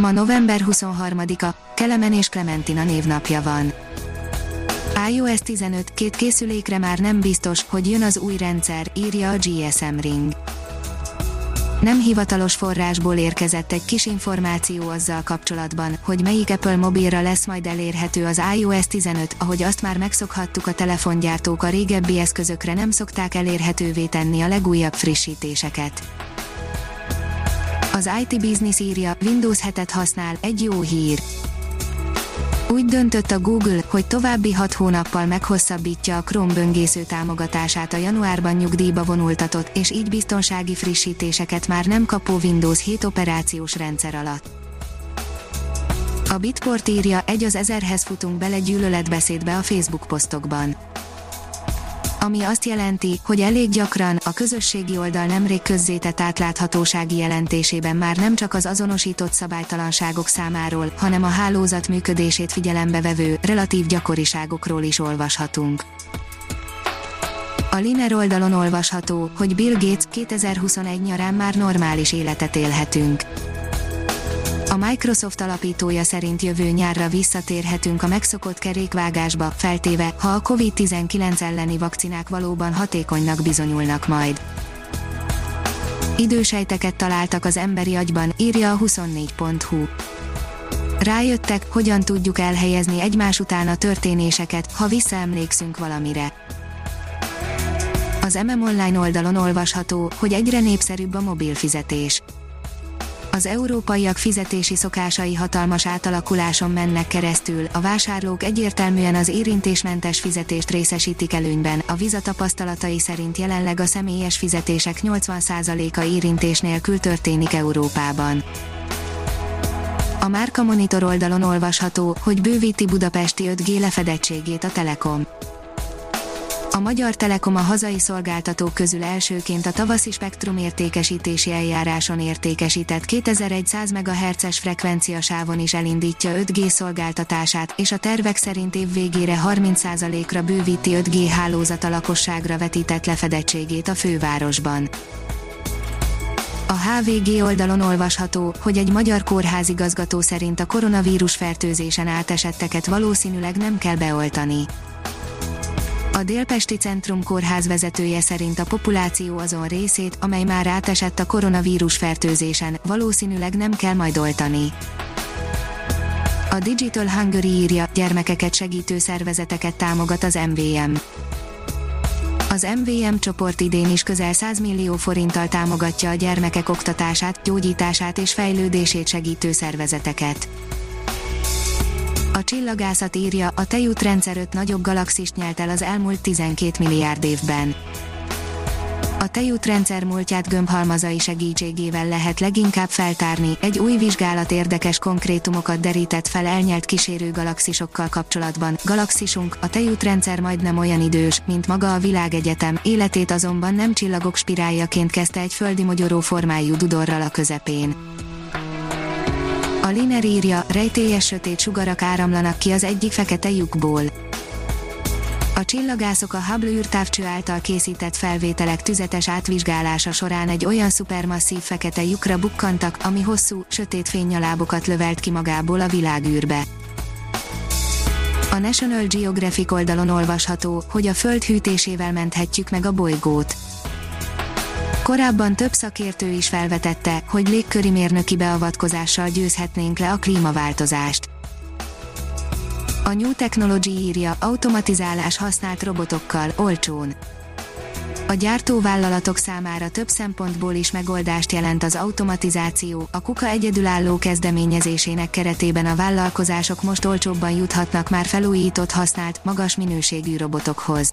Ma november 23-a, Kelemen és Clementina névnapja van. iOS 15 két készülékre már nem biztos, hogy jön az új rendszer, írja a GSM Ring. Nem hivatalos forrásból érkezett egy kis információ azzal kapcsolatban, hogy melyik Apple mobilra lesz majd elérhető az iOS 15, ahogy azt már megszokhattuk a telefongyártók a régebbi eszközökre nem szokták elérhetővé tenni a legújabb frissítéseket. Az IT Business írja, Windows 7-et használ, egy jó hír. Úgy döntött a Google, hogy további 6 hónappal meghosszabbítja a Chrome böngésző támogatását a januárban nyugdíjba vonultatott, és így biztonsági frissítéseket már nem kapó Windows 7 operációs rendszer alatt. A Bitport írja, egy az ezerhez futunk bele gyűlöletbeszédbe a Facebook posztokban ami azt jelenti, hogy elég gyakran a közösségi oldal nemrég közzétett átláthatósági jelentésében már nem csak az azonosított szabálytalanságok számáról, hanem a hálózat működését figyelembe vevő, relatív gyakoriságokról is olvashatunk. A Liner oldalon olvasható, hogy Bill Gates 2021 nyarán már normális életet élhetünk. A Microsoft alapítója szerint jövő nyárra visszatérhetünk a megszokott kerékvágásba, feltéve, ha a COVID-19 elleni vakcinák valóban hatékonynak bizonyulnak majd. Idősejteket találtak az emberi agyban, írja a 24.hu. Rájöttek, hogyan tudjuk elhelyezni egymás után a történéseket, ha visszaemlékszünk valamire. Az MM Online oldalon olvasható, hogy egyre népszerűbb a mobil fizetés az európaiak fizetési szokásai hatalmas átalakuláson mennek keresztül, a vásárlók egyértelműen az érintésmentes fizetést részesítik előnyben, a Visa tapasztalatai szerint jelenleg a személyes fizetések 80%-a érintés nélkül történik Európában. A Márka Monitor oldalon olvasható, hogy bővíti budapesti 5G lefedettségét a Telekom. A Magyar Telekom a hazai szolgáltatók közül elsőként a tavaszi spektrum értékesítési eljáráson értékesített 2100 MHz-es frekvenciasávon is elindítja 5G szolgáltatását, és a tervek szerint év végére 30%-ra bővíti 5G hálózat a lakosságra vetített lefedettségét a fővárosban. A HVG oldalon olvasható, hogy egy magyar kórházigazgató szerint a koronavírus fertőzésen átesetteket valószínűleg nem kell beoltani. A Délpesti Centrum Kórház vezetője szerint a populáció azon részét, amely már átesett a koronavírus fertőzésen, valószínűleg nem kell majd oltani. A Digital Hungary írja, gyermekeket segítő szervezeteket támogat az MVM. Az MVM csoport idén is közel 100 millió forinttal támogatja a gyermekek oktatását, gyógyítását és fejlődését segítő szervezeteket. A csillagászat írja, a tejútrendszer 5 nagyobb galaxist nyelt el az elmúlt 12 milliárd évben. A tejútrendszer múltját gömbhalmazai segítségével lehet leginkább feltárni, egy új vizsgálat érdekes konkrétumokat derített fel elnyelt kísérő galaxisokkal kapcsolatban. Galaxisunk, a tejútrendszer majdnem olyan idős, mint maga a világegyetem, életét azonban nem csillagok spiráljaként kezdte egy földi mogyoró formájú dudorral a közepén. Liner írja, rejtélyes sötét sugarak áramlanak ki az egyik fekete lyukból. A csillagászok a Hubble űrtávcső által készített felvételek tüzetes átvizsgálása során egy olyan szupermasszív fekete lyukra bukkantak, ami hosszú, sötét fénynyalábokat lövelt ki magából a világűrbe. A National Geographic oldalon olvasható, hogy a Föld hűtésével menthetjük meg a bolygót. Korábban több szakértő is felvetette, hogy légköri mérnöki beavatkozással győzhetnénk le a klímaváltozást. A New Technology írja, automatizálás használt robotokkal, olcsón. A gyártóvállalatok számára több szempontból is megoldást jelent az automatizáció, a kuka egyedülálló kezdeményezésének keretében a vállalkozások most olcsóbban juthatnak már felújított használt, magas minőségű robotokhoz.